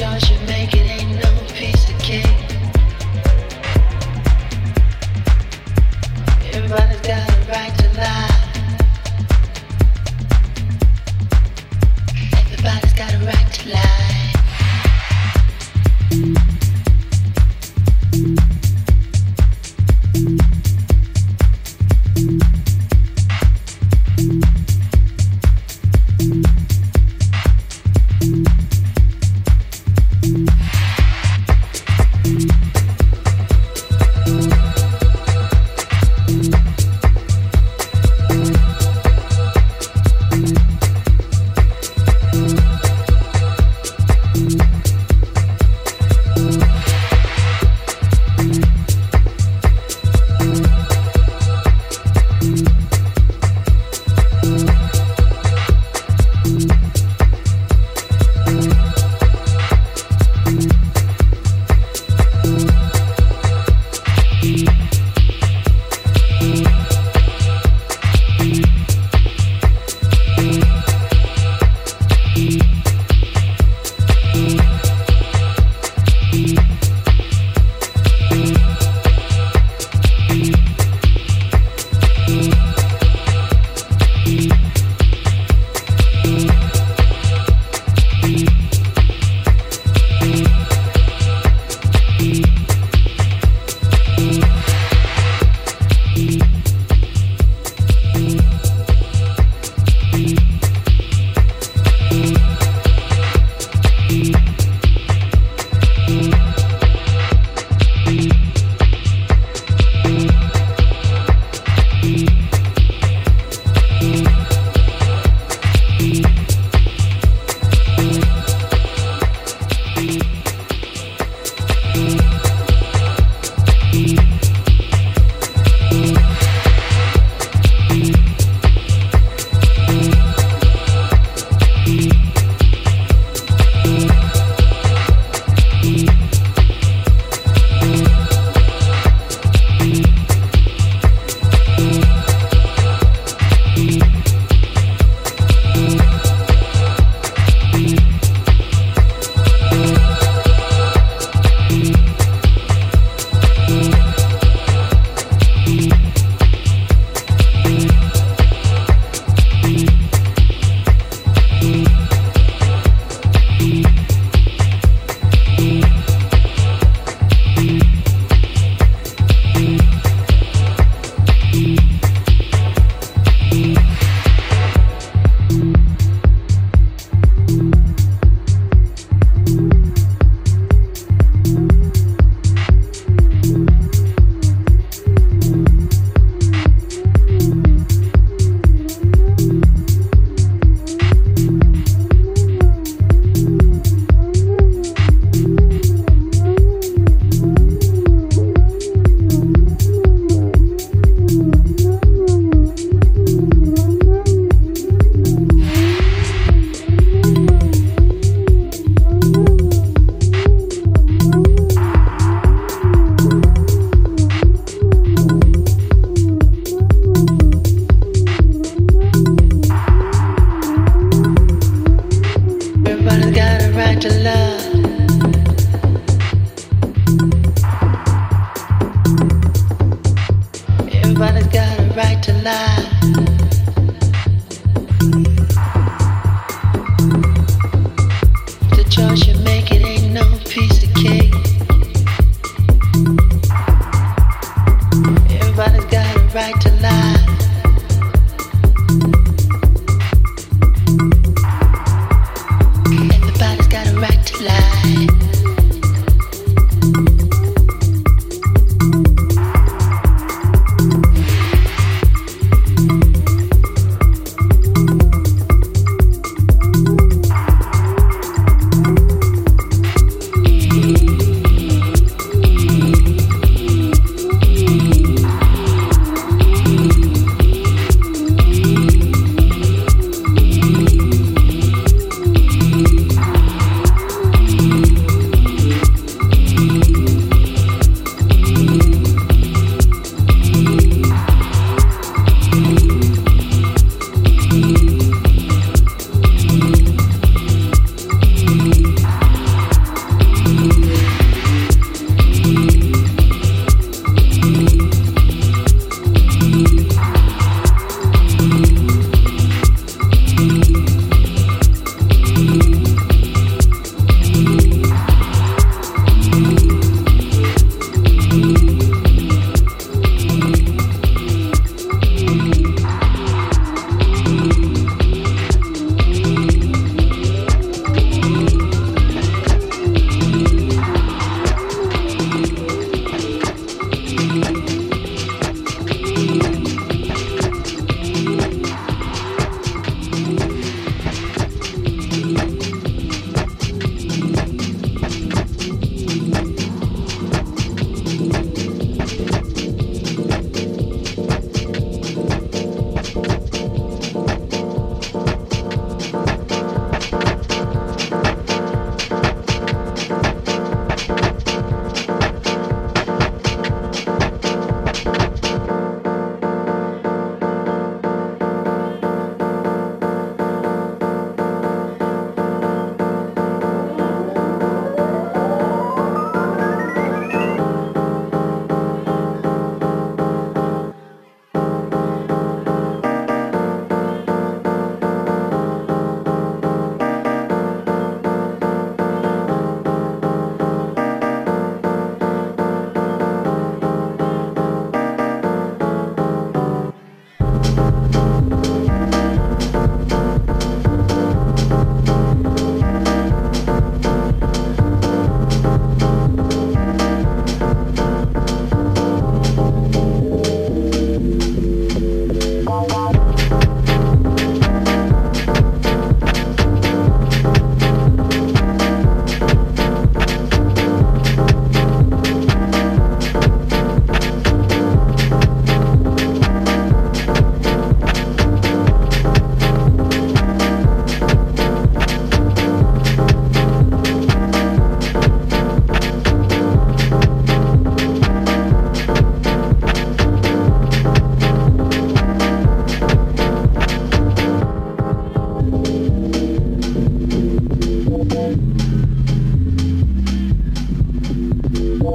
Josh, you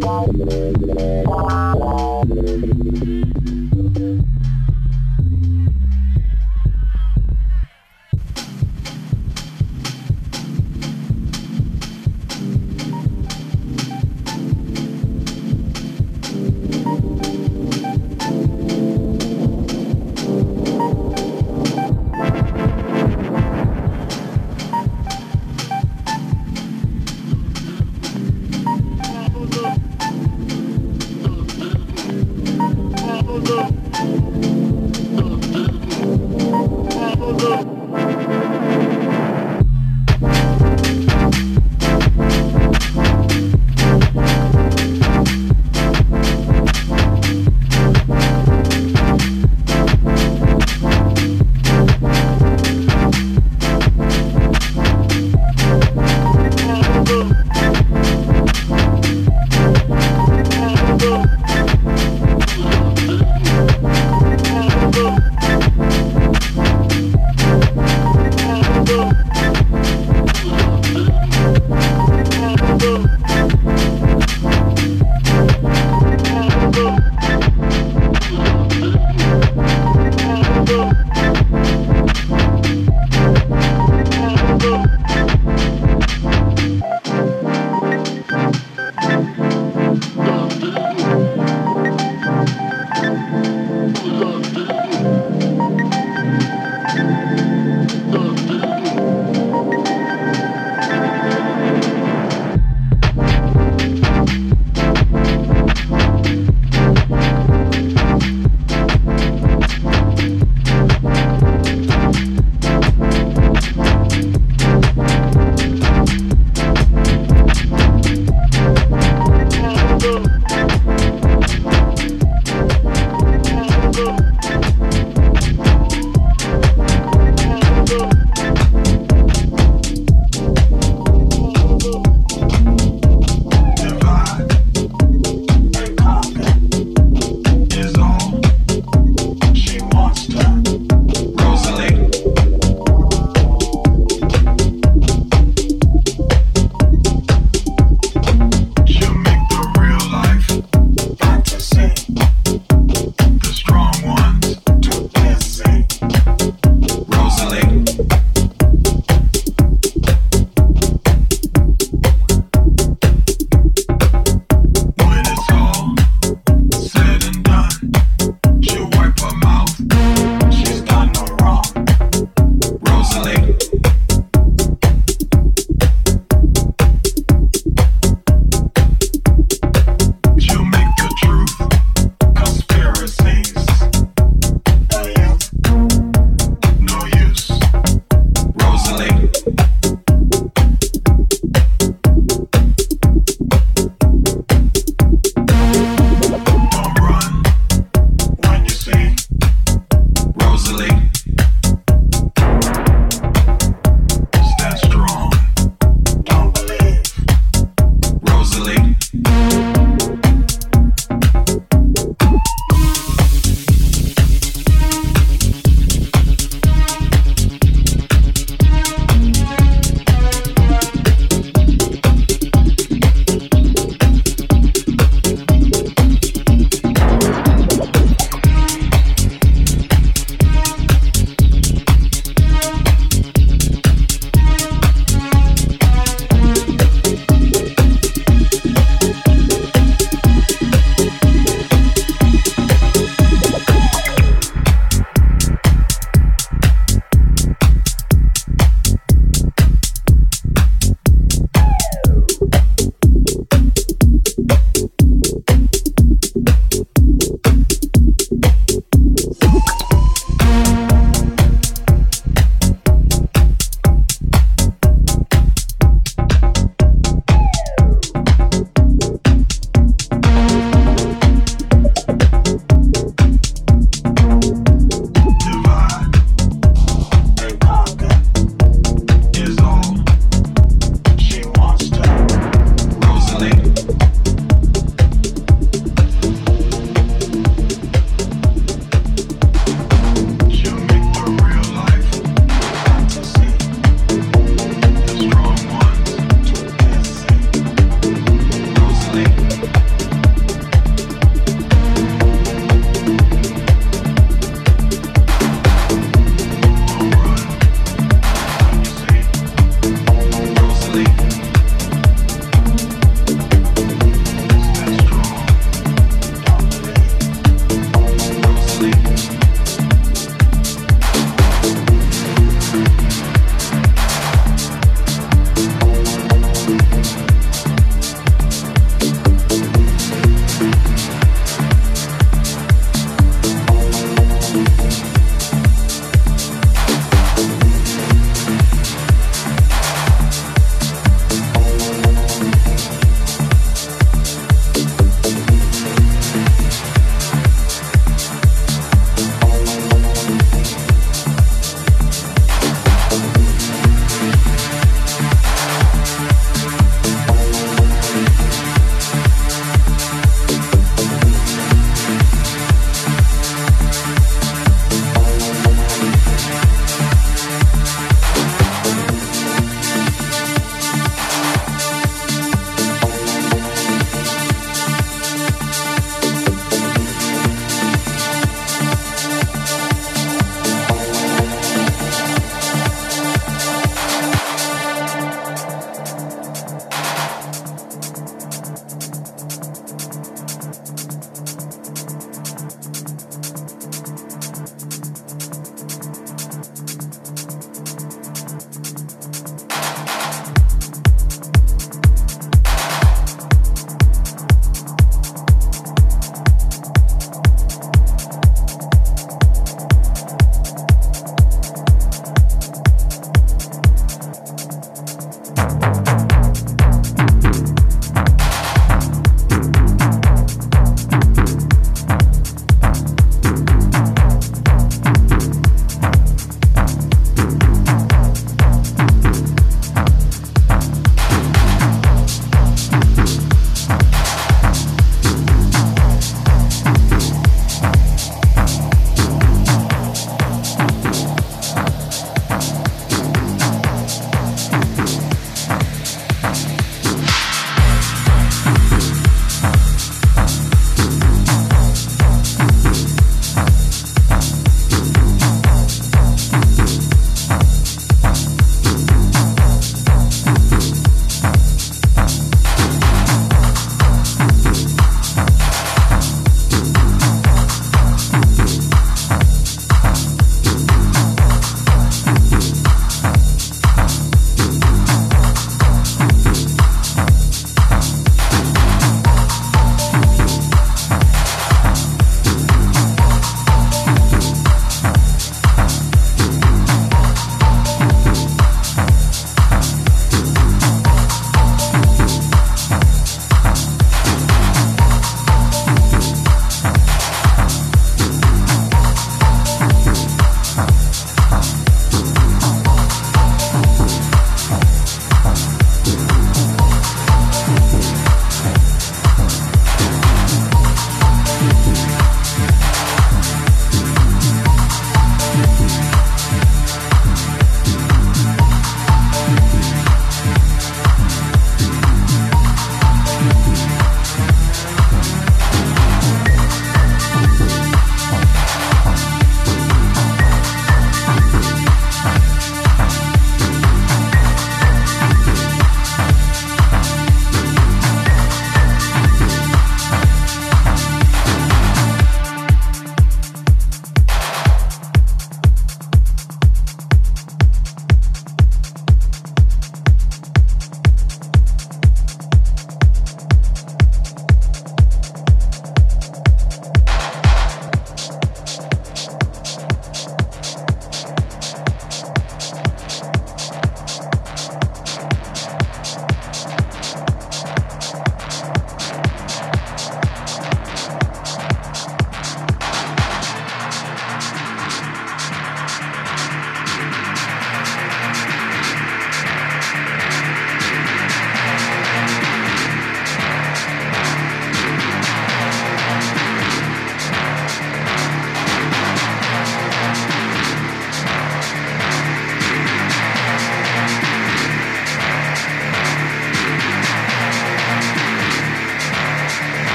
Bye.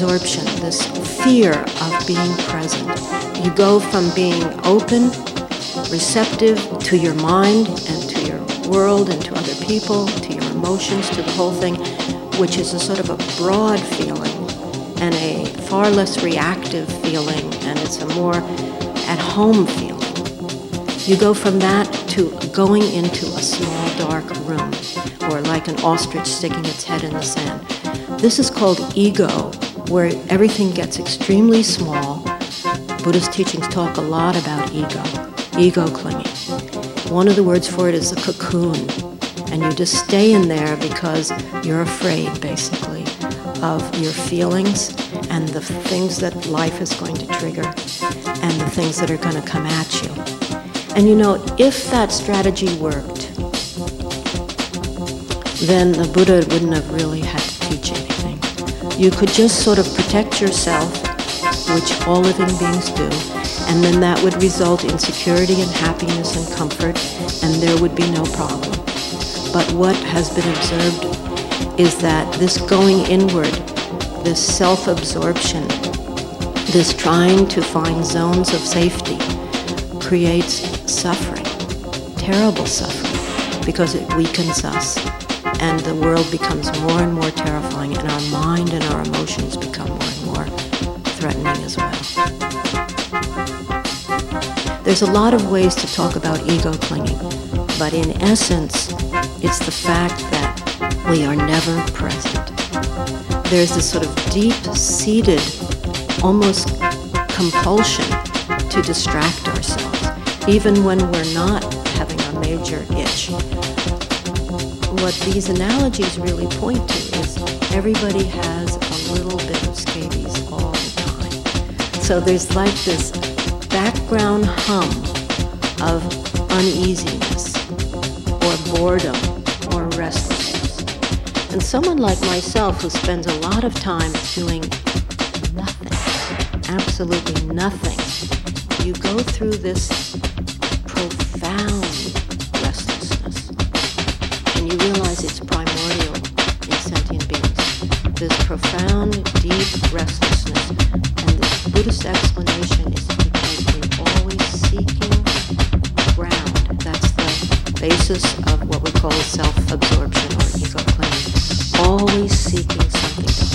Absorption, this fear of being present. You go from being open, receptive to your mind and to your world and to other people, to your emotions, to the whole thing, which is a sort of a broad feeling and a far less reactive feeling, and it's a more at home feeling. You go from that to going into a small dark room, or like an ostrich sticking its head in the sand. This is called ego, where everything gets extremely small. Buddhist teachings talk a lot about ego, ego clinging. One of the words for it is a cocoon, and you just stay in there because you're afraid, basically, of your feelings and the things that life is going to trigger and the things that are going to come at you. And you know, if that strategy worked, then the Buddha wouldn't have really had to teach anything. You could just sort of protect yourself, which all living beings do, and then that would result in security and happiness and comfort, and there would be no problem. But what has been observed is that this going inward, this self absorption, this trying to find zones of safety creates suffering, terrible suffering, because it weakens us and the world becomes more and more terrifying, and our mind and our emotions become more and more threatening as well. There's a lot of ways to talk about ego clinging, but in essence, it's the fact that we are never present. There's this sort of deep seated, almost compulsion to distract ourselves, even when we're not having a major itch what these analogies really point to is everybody has a little bit of scabies all the time. So there's like this background hum of uneasiness or boredom or restlessness. And someone like myself who spends a lot of time doing nothing, absolutely nothing, you go through this profound This profound, deep restlessness. And the Buddhist explanation is because we're always seeking ground. That's the basis of what we call self-absorption or ego clinging. Always seeking something